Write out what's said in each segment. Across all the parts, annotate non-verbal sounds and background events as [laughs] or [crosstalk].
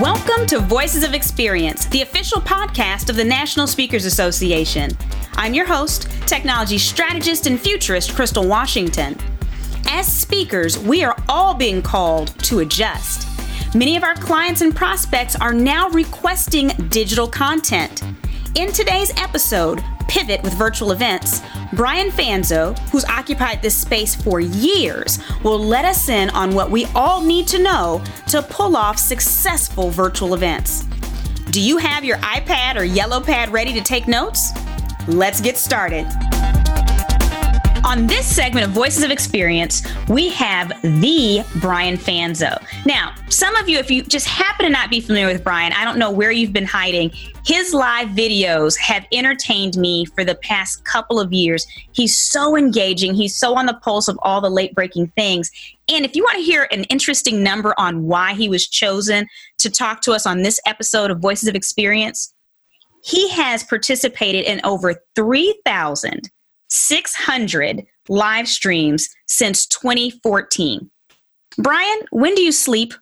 Welcome to Voices of Experience, the official podcast of the National Speakers Association. I'm your host, technology strategist and futurist Crystal Washington. As speakers, we are all being called to adjust. Many of our clients and prospects are now requesting digital content. In today's episode, Pivot with Virtual Events, Brian Fanzo, who's occupied this space for years, will let us in on what we all need to know to pull off successful virtual events. Do you have your iPad or yellow pad ready to take notes? Let's get started. On this segment of Voices of Experience, we have the Brian Fanzo. Now, some of you, if you just happen to not be familiar with Brian, I don't know where you've been hiding. His live videos have entertained me for the past couple of years. He's so engaging, he's so on the pulse of all the late breaking things. And if you want to hear an interesting number on why he was chosen to talk to us on this episode of Voices of Experience, he has participated in over 3,000 600 live streams since 2014. Brian, when do you sleep?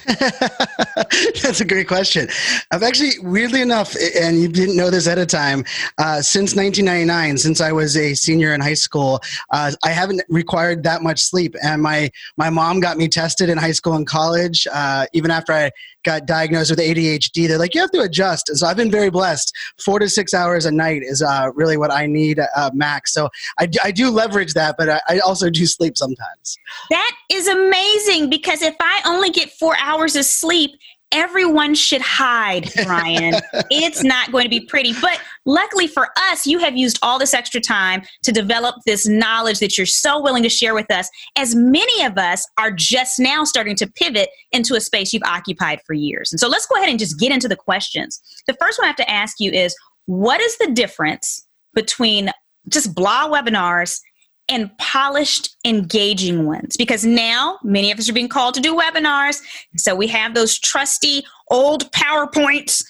[laughs] That's a great question. I've actually, weirdly enough, and you didn't know this at a time, uh, since 1999, since I was a senior in high school, uh, I haven't required that much sleep. And my my mom got me tested in high school and college. Uh, even after I got diagnosed with ADHD, they're like, you have to adjust. So I've been very blessed. Four to six hours a night is uh, really what I need uh, max. So I, I do leverage that, but I, I also do sleep sometimes. That is amazing because if I only get four hours of sleep, everyone should hide, Brian. [laughs] it's not going to be pretty. But luckily for us, you have used all this extra time to develop this knowledge that you're so willing to share with us, as many of us are just now starting to pivot into a space you've occupied for years. And so let's go ahead and just get into the questions. The first one I have to ask you is what is the difference between just blah webinars and polished, engaging ones. Because now many of us are being called to do webinars. So we have those trusty old PowerPoints,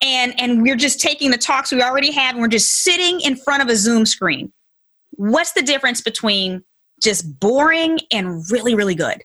and, and we're just taking the talks we already have and we're just sitting in front of a Zoom screen. What's the difference between just boring and really, really good?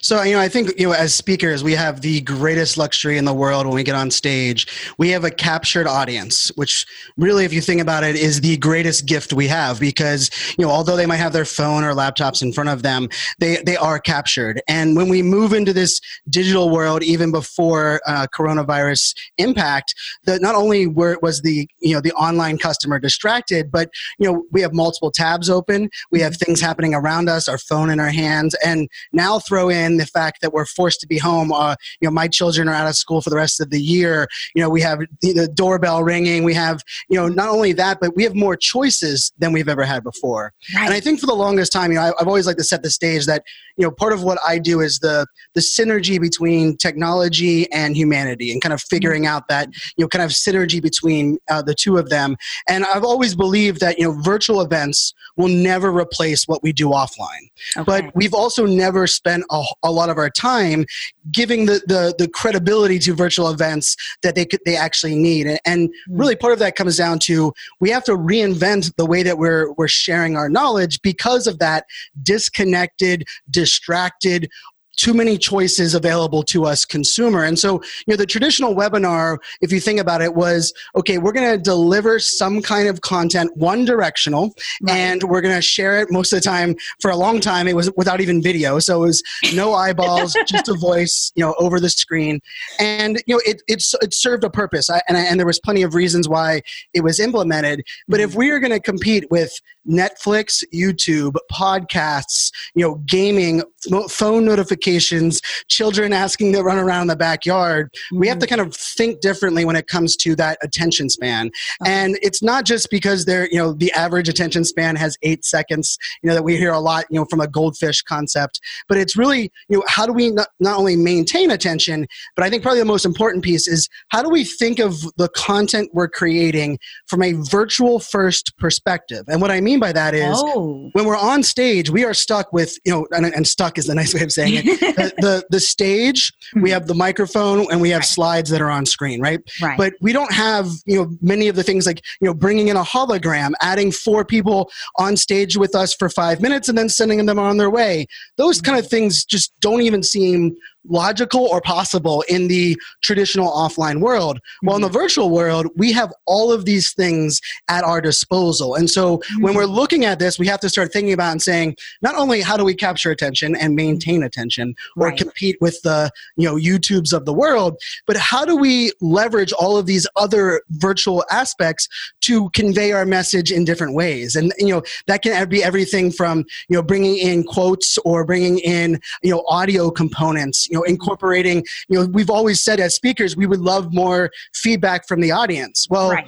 So, you know, I think, you know, as speakers, we have the greatest luxury in the world when we get on stage. We have a captured audience, which really, if you think about it, is the greatest gift we have because, you know, although they might have their phone or laptops in front of them, they, they are captured. And when we move into this digital world, even before uh, coronavirus impact, that not only were, was the, you know, the online customer distracted, but, you know, we have multiple tabs open. We have things happening around us, our phone in our hands, and now throw throw in the fact that we're forced to be home. Uh, you know, my children are out of school for the rest of the year. You know, we have the doorbell ringing. We have, you know, not only that, but we have more choices than we've ever had before. Right. And I think for the longest time, you know, I, I've always liked to set the stage that, you know, part of what I do is the the synergy between technology and humanity, and kind of figuring out that, you know, kind of synergy between uh, the two of them. And I've always believed that, you know, virtual events will never replace what we do offline. Okay. But we've also never spent a, a, lot of our time giving the, the, the credibility to virtual events that they could, they actually need. And, and hmm. really part of that comes down to we have to reinvent the way that we're, we're sharing our knowledge because of that disconnected, distracted, too many choices available to us consumer. And so you know the traditional webinar if you think about it was okay we're going to deliver some kind of content one directional right. and we're going to share it most of the time. For a long time it was without even video. So it was no [laughs] eyeballs just a voice you know over the screen. And you know it it, it served a purpose. I, and, I, and there was plenty of reasons why it was implemented. But mm-hmm. if we are going to compete with netflix youtube podcasts you know gaming phone notifications children asking to run around in the backyard. Mm-hmm. We have to mm-hmm. kind of think differently when it comes to that attention span. Okay. And it's not just because they're, you know, the average attention span has eight seconds, you know, that we hear a lot, you know, from a goldfish concept, but it's really, you know, how do we not, not only maintain attention, but I think probably the most important piece is how do we think of the content we're creating from a virtual first perspective? And what I mean by that is oh. when we're on stage, we are stuck with, you know, and, and stuck is the [laughs] nice way of saying it. [laughs] the, the, the, stage, we mm-hmm. have the microphone and we have right. slides that are on screen, right? right? But we don't have, you know, many of the things like, you know, bringing in a hologram, adding four people on stage with us for five minutes and then sending them on their way. Those kind of things just don't even seem logical or possible in the traditional offline world. Mm-hmm. Well, in the mm-hmm. virtual world, we have all of these things at our disposal. And so mm-hmm. when we're looking at this, we have to start thinking about and saying, not only how do we capture attention and maintain attention or right. compete with the, you know, YouTubes of the world, but how do we leverage all of these other virtual aspects to convey our message in different ways? And, you know, that can be everything from, you know, bringing in quotes or bringing in, you know, audio components, you know incorporating you know we've always said as speakers we would love more feedback from the audience. Well right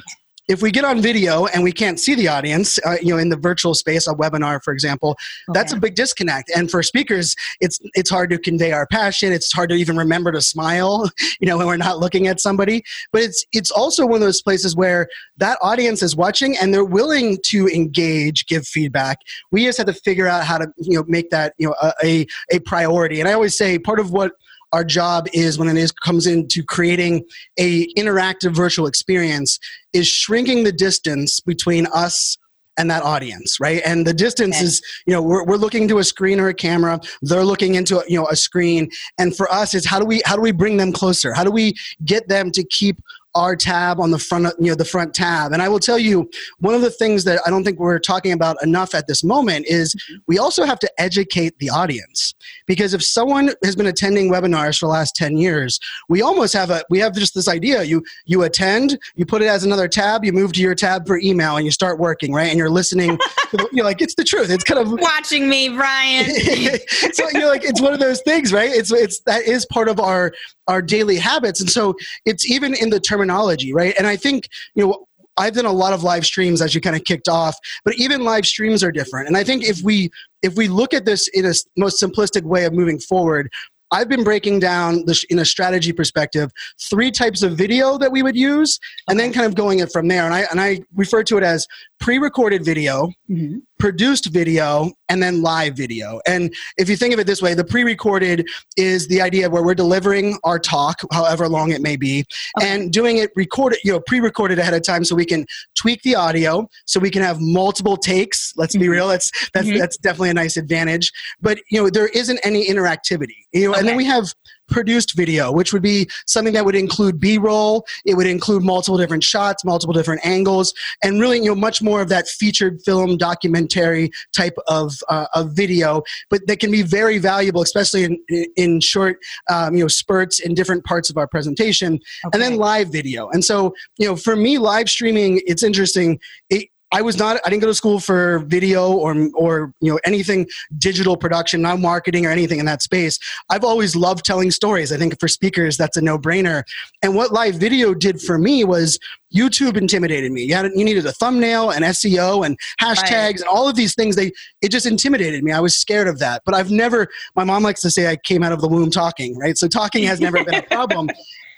if we get on video and we can't see the audience, uh, you know, in the virtual space, a webinar, for example, okay. that's a big disconnect. And for speakers, it's it's hard to convey our passion. It's hard to even remember to smile, [laughs] you know, when we're not looking at somebody. But it's it's also one of those places where that audience is watching and they're willing to engage, give feedback. We just have to figure out how to you know make that you know a a priority. And I always say part of what our job is when it is comes into creating a interactive virtual experience is shrinking the distance between us and that audience right? And the distance okay. is you know we're, we're looking to a screen or a camera. They're looking into you know a screen. And for us is how do we how do we bring them closer? How do we get them to keep our tab on the front, you know, the front tab. And I will tell you, one of the things that I don't think we're talking about enough at this moment is mm-hmm. we also have to educate the audience. Because if someone has been attending webinars for the last 10 years, we almost have a, we have just this idea. You, you attend, you put it as another tab, you move to your tab for email and you start working, right? And you're listening, [laughs] you're like, it's the truth. It's kind of [laughs] watching me, Brian. [laughs] so you're like, it's one of those things, right? It's, it's, that is part of our, our daily habits. And so it's even in the terminology, right? And I think, you know, I've done a lot of live streams as you kind of kicked off, but even live streams are different. And I think if we if we look at this in a most simplistic way of moving forward, I've been breaking down this in a strategy perspective three types of video that we would use, and then kind of going it from there. And I and I refer to it as pre-recorded video, mm-hmm. Produced video, and then live video. And if you think of it this way, the pre-recorded is the idea where we're delivering our talk, however long it may be, okay. and doing it recorded, you know, pre-recorded ahead of time so we can tweak the audio, so we can have multiple takes. Let's mm-hmm. be real, that's that's mm-hmm. that's definitely a nice advantage. But you know, there isn't any interactivity. You know, okay. and then we have produced video, which would be something that would include B-roll. It would include multiple different shots, multiple different angles, and really, you know, much more of that featured film documentary type of, uh, of video. But that can be very valuable, especially in in short, um, you know, spurts in different parts of our presentation, okay. and then live video. And so, you know, for me, live streaming, it's interesting. It, I was not I didn't go to school for video or or you know anything digital production, not marketing or anything in that space. I've always loved telling stories. I think for speakers that's a no-brainer. And what live video did for me was YouTube intimidated me. You, had, you needed a thumbnail and SEO and hashtags right. and all of these things. They it just intimidated me. I was scared of that. But I've never. My mom likes to say I came out of the womb talking. Right, so talking has never been a [laughs] problem.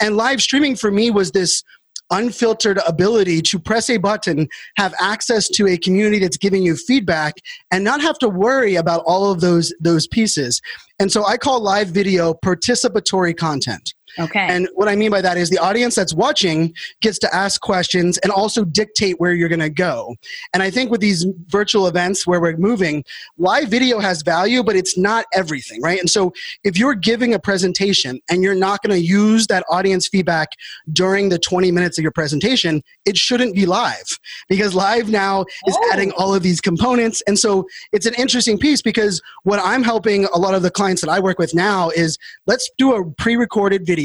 And live streaming for me was this unfiltered ability to press a button, have access to a community that's giving you feedback, and not have to worry about all of those those pieces. And so I call live video participatory content. Okay. And what I mean by that is the audience that's watching gets to ask questions and also dictate where you're going to go. And I think with these virtual events where we're moving, live video has value, but it's not everything, right? And so if you're giving a presentation and you're not going to use that audience feedback during the 20 minutes of your presentation, it shouldn't be live because live now is oh. adding all of these components. And so it's an interesting piece because what I'm helping a lot of the clients that I work with now is let's do a pre recorded video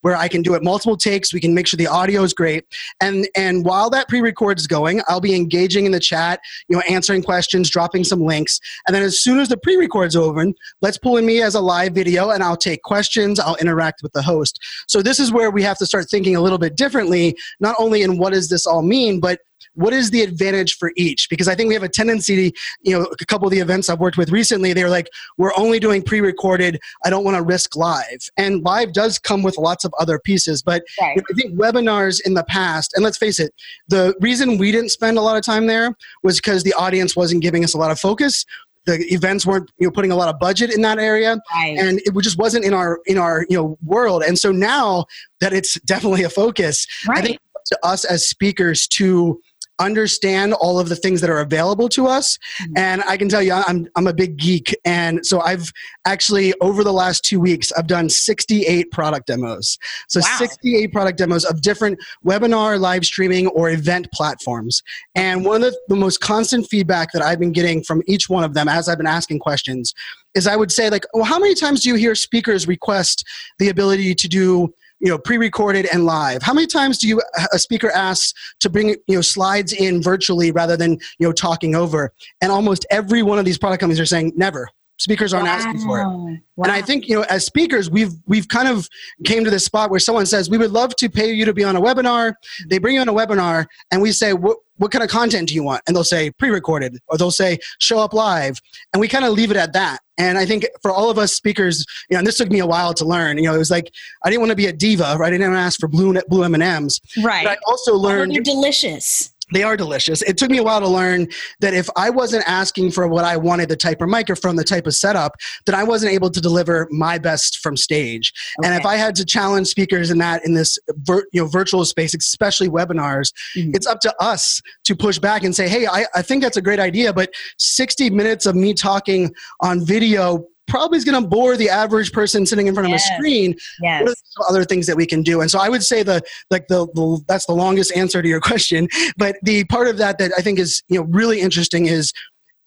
where I can do it multiple takes. We can make sure the audio is great. And and while that pre-record is going, I'll be engaging in the chat, you know, answering questions, dropping some links. And then as soon as the pre-record's over, let's pull in me as a live video and I'll take questions, I'll interact with the host. So this is where we have to start thinking a little bit differently, not only in what does this all mean, but what is the advantage for each? Because I think we have a tendency, to, you know, a couple of the events I've worked with recently, they were like, we're only doing pre recorded. I don't want to risk live. And live does come with lots of other pieces. But right. I think webinars in the past, and let's face it, the reason we didn't spend a lot of time there was because the audience wasn't giving us a lot of focus the events weren't you know putting a lot of budget in that area right. and it just wasn't in our in our you know world and so now that it's definitely a focus right. i think to us as speakers to understand all of the things that are available to us. Mm-hmm. And I can tell you, I'm, I'm a big geek. And so I've actually, over the last two weeks, I've done 68 product demos. So wow. 68 product demos of different webinar, live streaming, or event platforms. And one of the, the most constant feedback that I've been getting from each one of them as I've been asking questions is I would say, like, well, how many times do you hear speakers request the ability to do you know pre-recorded and live. How many times do you a speaker asks to bring you know slides in virtually rather than you know talking over? And almost every one of these product companies are saying never speakers aren't wow. asking for it wow. and i think you know as speakers we've we've kind of came to this spot where someone says we would love to pay you to be on a webinar they bring you on a webinar and we say what what kind of content do you want and they'll say pre-recorded or they'll say show up live and we kind of leave it at that and I think for all of us speakers, you know, and this took me a while to learn. You know, it was like I didn't want to be a diva, right? I didn't ask for blue blue M and M's, right? But I also learned they're delicious. They are delicious. It took me a while to learn that if I wasn't asking for what I wanted, the type of microphone, the type of setup, that I wasn't able to deliver my best from stage. Okay. And if I had to challenge speakers in that in this vir- you know virtual space, especially webinars, mm-hmm. it's up to us to push back and say, "Hey, I, I think that's a great idea, but 60 minutes of me talking on video probably is going to bore the average person sitting in front yes. of a screen. Yes. What are some other things that we can do? And so I would say the like the, the that's the longest answer to your question. But the part of that that I think is you know really interesting is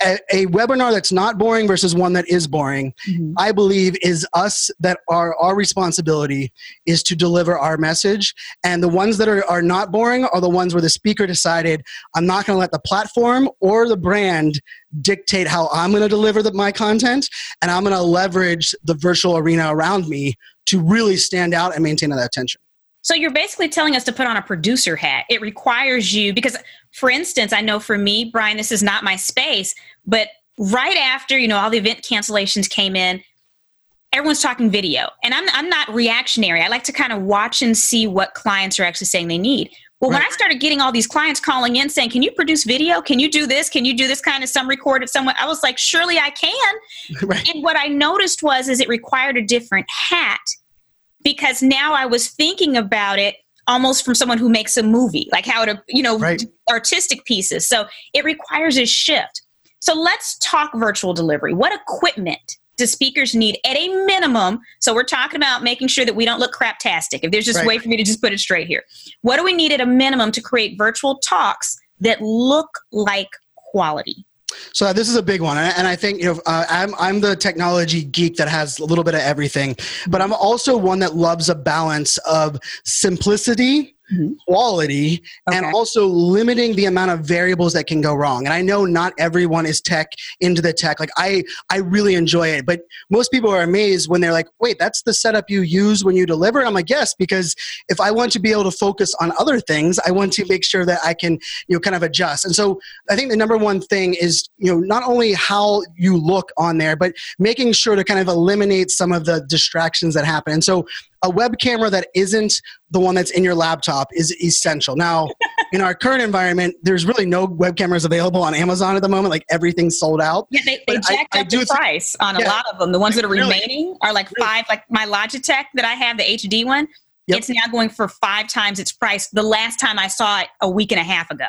a, a, webinar that's not boring versus one that is boring, mm-hmm. I believe is us that are our responsibility is to deliver our message. And the ones that are, are not boring are the ones where the speaker decided, I'm not going to let the platform or the brand dictate how I'm going to deliver the, my content. And I'm going to leverage the virtual arena around me to really stand out and maintain that attention. So you're basically telling us to put on a producer hat. It requires you because for instance, I know for me, Brian, this is not my space, but right after, you know, all the event cancellations came in, everyone's talking video. And I'm I'm not reactionary. I like to kind of watch and see what clients are actually saying they need. Well, right. when I started getting all these clients calling in saying, "Can you produce video? Can you do this? Can you do this kind of some record recorded somewhere?" I was like, "Surely I can." [laughs] Right. And what I noticed was is it required a different hat because now I was thinking about it almost from someone who makes a movie, like how to, you know, right. artistic pieces. So it requires a shift. So let's talk virtual delivery. What equipment do speakers need at a minimum? So we're talking about making sure that we don't look craptastic. If there's just right. a way for me to just put it straight here. What do we need at a minimum to create virtual talks that look like quality? So this is a big one, and I think you know uh, I'm I'm the technology geek that has a little bit of everything, but I'm also one that loves a balance of simplicity mm-hmm. quality okay. and also limiting the amount of variables that can go wrong. And I know not everyone is tech into the tech. Like I, I really enjoy it, but most people are amazed when they're like, wait, that's the setup you use when you deliver. I'm like, yes, because if I want to be able to focus on other things, I want to make sure that I can, you know, kind of adjust. And so I think the number one thing is, you know, not only how you look on there, but making sure to kind of eliminate some of the distractions that happen. And so a web camera that isn't the one that's in your laptop is essential. Now, [laughs] in our current environment, there's really no web cameras available on Amazon at the moment. Like everything's sold out. Yeah, they, they jacked I, up I the price on a lot of them. The ones that are really? remaining are like five. Like my Logitech that I have, the HD one, yep. it's now going for five times its price. The last time I saw it a week and a half ago.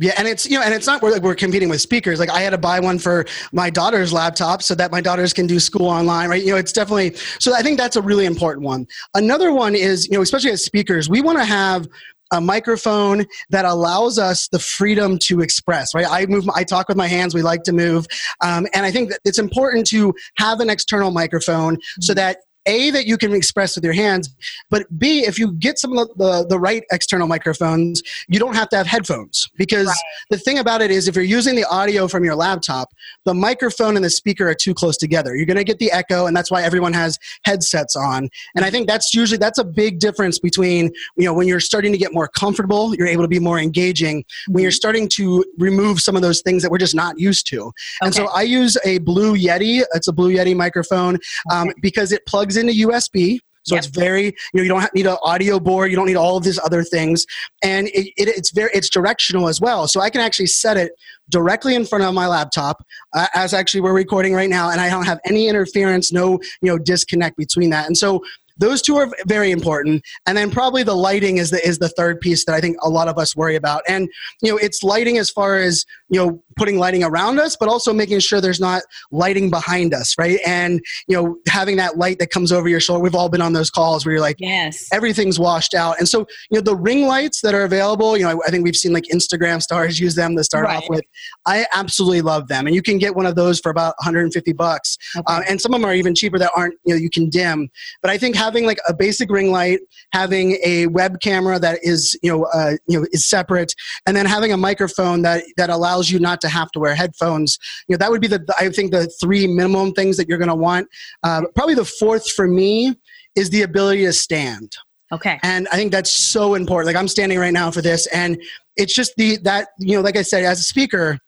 Yeah, and it's you know, and it's not like we're competing with speakers. Like I had to buy one for my daughter's laptop so that my daughters can do school online, right? You know, it's definitely so. I think that's a really important one. Another one is you know, especially as speakers, we want to have a microphone that allows us the freedom to express right i move i talk with my hands we like to move um, and i think that it's important to have an external microphone so that a that you can express with your hands, but b if you get some of the, the, right external microphones, you don't have to have headphones because right. the thing about it is if you're using the audio from your laptop, the microphone and the speaker are too close together. You're going to get the echo, and that's why everyone has headsets on. And I think that's usually that's a big difference between you know when you're starting to get more comfortable, you're able to be more engaging. When you're starting to remove some of those things that we're just not used to. Okay. And so I use a Blue Yeti. It's a Blue Yeti microphone um, okay. because it plugs into USB. So yep. it's very, you know, you don't need an audio board. You don't need all of these other things, and it, it, it's very, it's directional as well. So I can actually set it directly in front of my laptop, uh, as actually we're recording right now, and I don't have any interference, no, you know, disconnect between that. And so those two are very important. And then probably the lighting is the is the third piece that i think a lot of us worry about. And you know it's lighting as far as you know putting lighting around us but also making sure there's not lighting behind us right? And you know having that light that comes over your shoulder we've all been on those calls where you're like yes. everything's washed out. And so you know the ring lights that are available you know i think we've seen like instagram [laughs] stars use them to start right. off with. I absolutely love them. And you can get one of those for about 150 bucks. Okay. um, and some of them are even cheaper that aren't you know you can dim. But i think having like a basic ring light having a web camera that is you know uh, you know is separate and then having a microphone that that allows allows you not to have to wear headphones. You know, that would be the, I think, the three minimum things that you're going to want. Uh, probably the fourth for me is the ability to stand. Okay. And I think that's so important. Like I'm standing right now for this, and it's just the that you know, like I said, as a speaker,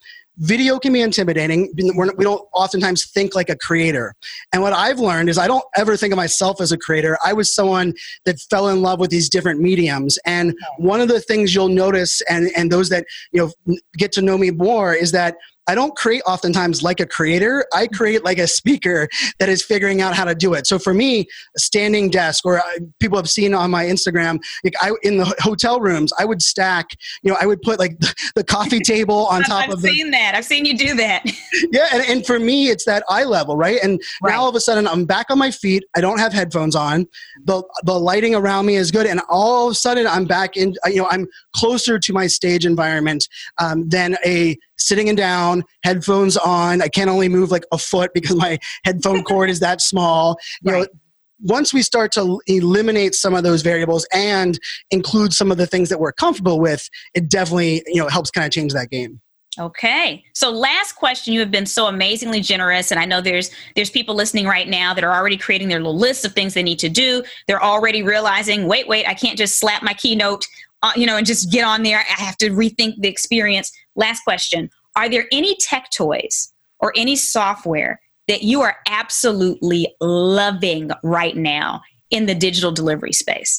video can be intimidating. We're, we don't oftentimes think like a creator. And what I've learned is I don't ever think of myself as a creator. I was someone that fell in love with these different mediums. And one of the things you'll notice, and, and those that you know get to know me more, is that I don't create oftentimes like a creator. I create like a speaker that is figuring out how to do it. So for me, a standing desk, or uh, people have seen on my Instagram, like I in the hotel rooms, I would stack. You know, I would put like [laughs] the, coffee [laughs] table on top I've of. I've seen that. I've seen you do that. [laughs] yeah, and, and for me, it's that eye level, right? And right. now all of a sudden, I'm back on my feet. I don't have headphones on. the The lighting around me is good, and all of a sudden, I'm back in. You know, I'm closer to my stage environment um, than a sitting and down, headphones on. I can't only move like a foot because my [laughs] headphone cord is that small. You right. know, once we start to eliminate some of those variables and include some of the things that we're comfortable with, it definitely you know helps kind of change that game. Okay. So last question, you have been so amazingly generous and I know there's there's people listening right now that are already creating their little list of things they need to do. They're already realizing, "Wait, wait, I can't just slap my keynote uh, you know, and just get on there. I have to rethink the experience. Last question Are there any tech toys or any software that you are absolutely loving right now in the digital delivery space?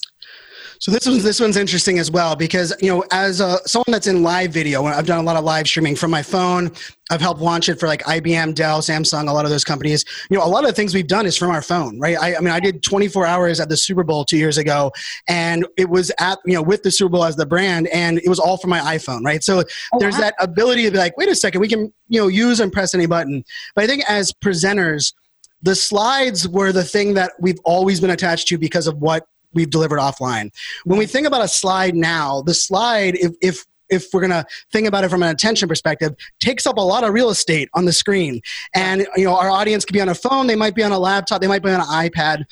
So this one's this one's interesting as well because you know as a, someone that's in live video, I've done a lot of live streaming from my phone. I've helped launch it for like IBM, Dell, Samsung, a lot of those companies. You know, a lot of the things we've done is from our phone, right? I, I mean, I did 24 hours at the Super Bowl two years ago, and it was at you know with the Super Bowl as the brand, and it was all from my iPhone, right? So oh, there's wow. that ability to be like, wait a second, we can you know use and press any button. But I think as presenters, the slides were the thing that we've always been attached to because of what we've delivered offline. When we think about a slide now, the slide, if, if if we're going to think about it from an attention perspective takes up a lot of real estate on the screen and you know our audience could be on a phone they might be on a laptop they might be on an ipad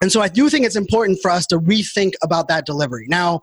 and so I do think it's important for us to rethink about that delivery. Now,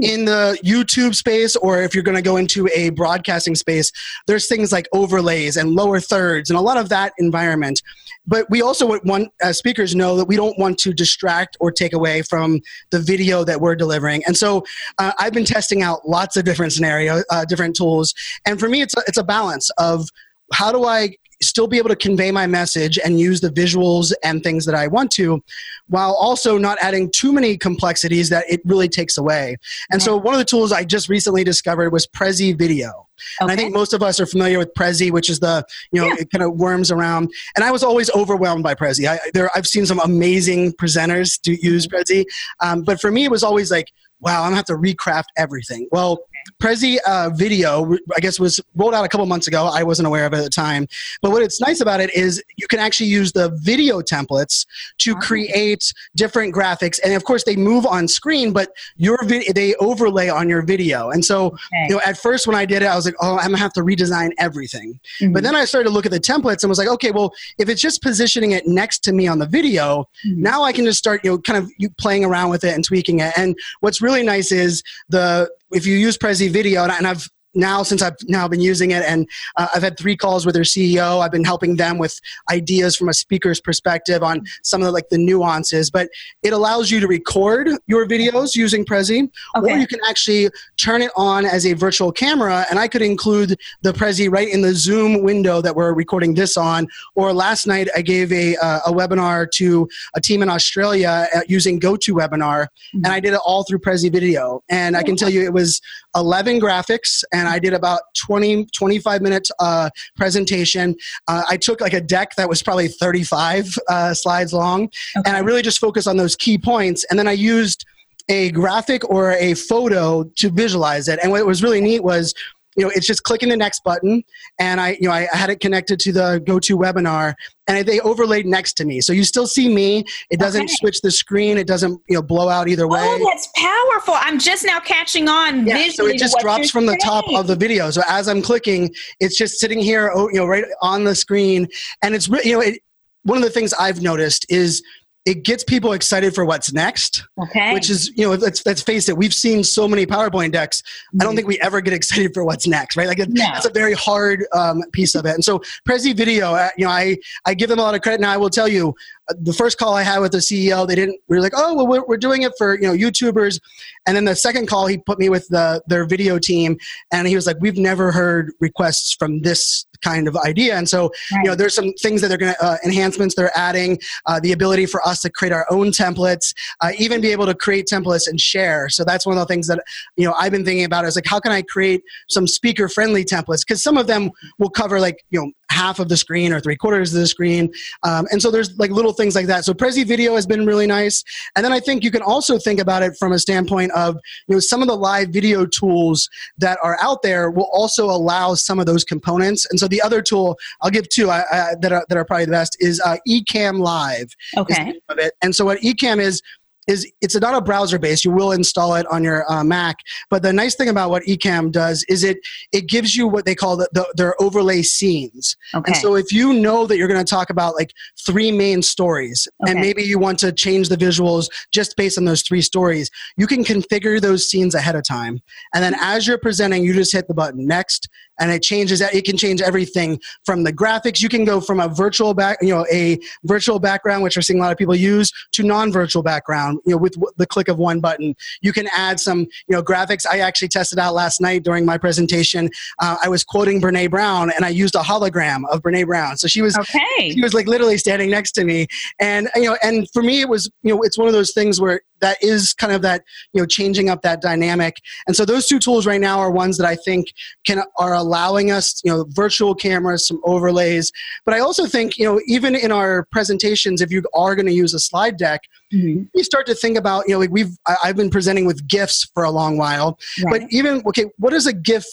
in the YouTube space, or if you're going to go into a broadcasting space, there's things like overlays and lower thirds and a lot of that environment. But we also want, as speakers, know that we don't want to distract or take away from the video that we're delivering. And so uh, I've been testing out lots of different scenarios, uh, different tools. And for me, it's a, it's a balance of how do I still be able to convey my message and use the visuals and things that I want to, while also not adding too many complexities that it really takes away. And so one of the tools I just recently discovered was Prezi Video. Okay. And I think most of us are familiar with Prezi, which is the, you know, yeah. it kind of worms around. And I was always overwhelmed by Prezi. I, there, I've seen some amazing presenters to use mm-hmm. Prezi. Um, but for me, it was always like, wow, I'm gonna have to recraft everything. Well, Prezi uh, Video, I guess, was rolled out a couple months ago. I wasn't aware of it at the time. But what it's nice about it is you can actually use the video templates to Oh. create different graphics, and of course they move on screen, but your vid- they overlay on your video. And so, you know, at first when I did it, I was like, oh, I'm gonna have to redesign everything. Mhm. But then I started to look at the templates and was like, okay, well, if it's just positioning it next to me on the video, Mhm. now I can just start, you know, kind of playing around with it and tweaking it. And what's really nice is the if you use Prezi Video, and, I've now since I've now been using it, and uh, I've had three calls with their CEO. I've been helping them with ideas from a speaker's perspective on some of the, like the nuances. But it allows you to record your videos using Prezi, or you can actually turn it on as a virtual camera. And I could include the Prezi right in the Zoom window that we're recording this on. Or last night I gave a uh, a webinar to a team in Australia uh, using GoToWebinar, and I did it all through Prezi Video. And I can tell you it was 11 graphics, and I did about 20 25 minutes uh, presentation. Uh, I took like a deck that was probably 35 uh, slides long, and I really just focused on those key points. And then I used a graphic or a photo to visualize it. And what was really neat was, you know, it's just clicking the next button, and I, you know, I, I had it connected to the GoToWebinar, and they overlaid next to me, so you still see me. It doesn't Okay. switch the screen. It doesn't, you know, blow out either way. Oh, that's powerful. I'm just now catching on Yeah, visually. so it just drops from the top of the video. So as I'm clicking, it's just sitting here, oh, you know, right on the screen, and it's you know, it, one of the things I've noticed is it gets people excited for what's next, Okay. which is you know, let's let's face it, we've seen so many PowerPoint decks. I don't think we ever get excited for what's next, right? Like it, No. that's a very hard um, piece of it. And so Prezi Video, uh, you know, I I give them a lot of credit. Now I will tell you, the first call I had with the CEO, they didn't. We were like, oh, well, we're, we're doing it for you know YouTubers, and then the second call, he put me with the their video team, and he was like, we've never heard requests from this kind of idea. And so, you know, there's some things that they're going to uh, enhancements they're adding, uh, the ability for us to create our own templates, uh, even be able to create templates and share. So that's one of the things that you know I've been thinking about is like how can I create some speaker friendly templates because some of them will cover like you know half of the screen or three quarters of the screen, um, and so there's like little things like that. So Prezi Video has been really nice, and then I think you can also think about it from a standpoint of you know some of the live video tools that are out there will also allow some of those components. And so the other tool I'll give two I, I, that are that are probably the best is uh, Ecamm Live okay. of it. And so what Ecamm is is it's not a browser based. You will install it on your uh, Mac, but the nice thing about what Ecamm does is it it gives you what they call the, the their overlay scenes. Okay. And so if you know that you're going to talk about like three main stories, and maybe you want to change the visuals just based on those three stories, you can configure those scenes ahead of time. And then as you're presenting, you just hit the button next, and it changes. It can change everything from the graphics. You can go from a virtual back, you know, a virtual background, which we're seeing a lot of people use, to non-virtual background. You know, with w- the click of one button, you can add some, you know, graphics. I actually tested out last night during my presentation. Uh, I was quoting Brene Brown, and I used a hologram of Brene Brown. So she was okay. he was like literally standing next to me and you know and for me it was you know it's one of those things where that is kind of that you know changing up that dynamic and so those two tools right now are ones that i think can are allowing us you know virtual cameras some overlays but i also think you know even in our presentations if you are going to use a slide deck Mhm. you start to think about you know like we've I- i've been presenting with gifs for a long while Right. but even okay what is a gif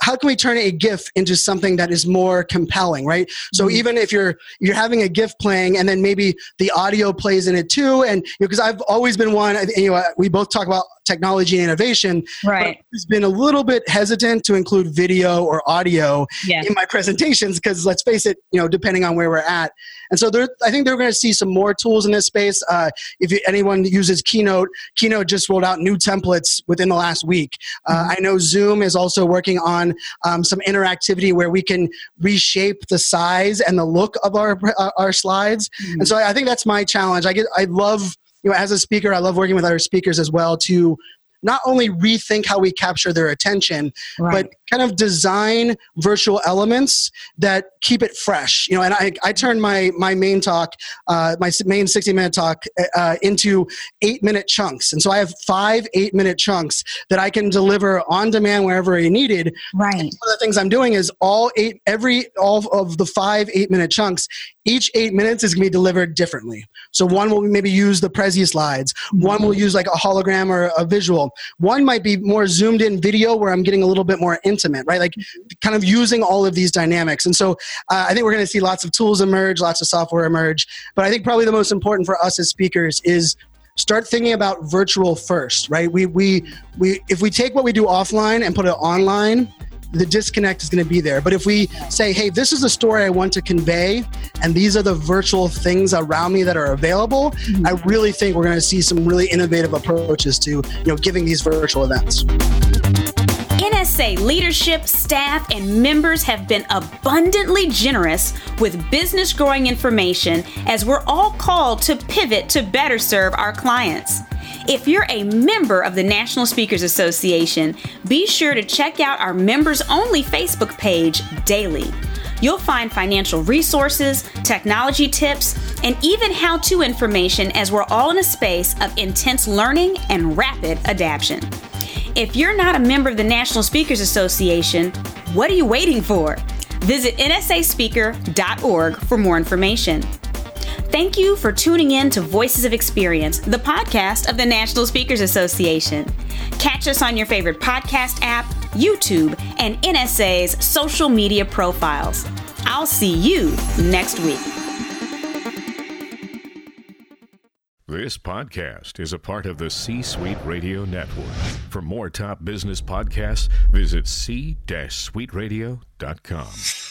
how can we turn a gif into something that is more compelling right so Mhm. even if you're you're having a gif playing and then maybe the audio plays in it too and because i've always been one you know we both talk about technology and innovation right. i've been a little bit hesitant to include video or audio Yeah. in my presentations because let's face it you know depending on where we're at and so there, i think they're going to see some more tools in this space. Uh, if you, anyone uses keynote keynote just rolled out new templates within the last week. Uh, i know zoom is also working on um, some interactivity where we can reshape the size and the look of our uh, our slides. And so I think that's my challenge. I get i love you know as a speaker i love working with other speakers as well to not only rethink how we capture their attention Right. but kind of design virtual elements that keep it fresh you know and i, I turn my my main talk uh, my main 60 minute talk uh, into eight minute chunks and so i have five eight minute chunks that i can deliver on demand wherever i needed right. one of the things i'm doing is all eight every all of the five eight minute chunks each eight minutes is going to be delivered differently. So one will maybe use the Prezi slides. One will use like a hologram or a visual. One might be more zoomed in video where I'm getting a little bit more intimate, right? Like kind of using all of these dynamics. And so uh, I think we're going to see lots of tools emerge, lots of software emerge. But I think probably the most important for us as speakers is start thinking about virtual first, right? We, we, we, if we take what we do offline and put it online, the disconnect is going to be there. But if we say, hey, this is the story I want to convey, and these are the virtual things around me that are available, mm-hmm. I really think we're going to see some really innovative approaches to you know giving these virtual events. NSA leadership, staff, and members have been abundantly generous with business growing information as we're all called to pivot to better serve our clients. If you're a member of the National Speakers Association, be sure to check out our members only Facebook page daily. You'll find financial resources, technology tips, and even how to information as we're all in a space of intense learning and rapid adaptation. If you're not a member of the National Speakers Association, what are you waiting for? Visit nsaspeaker.org for more information. Thank you for tuning in to Voices of Experience, the podcast of the National Speakers Association. Catch us on your favorite podcast app, YouTube, and NSA's social media profiles. I'll see you next week. This podcast is a part of the C Suite Radio Network. For more top business podcasts, visit c-suiteradio.com.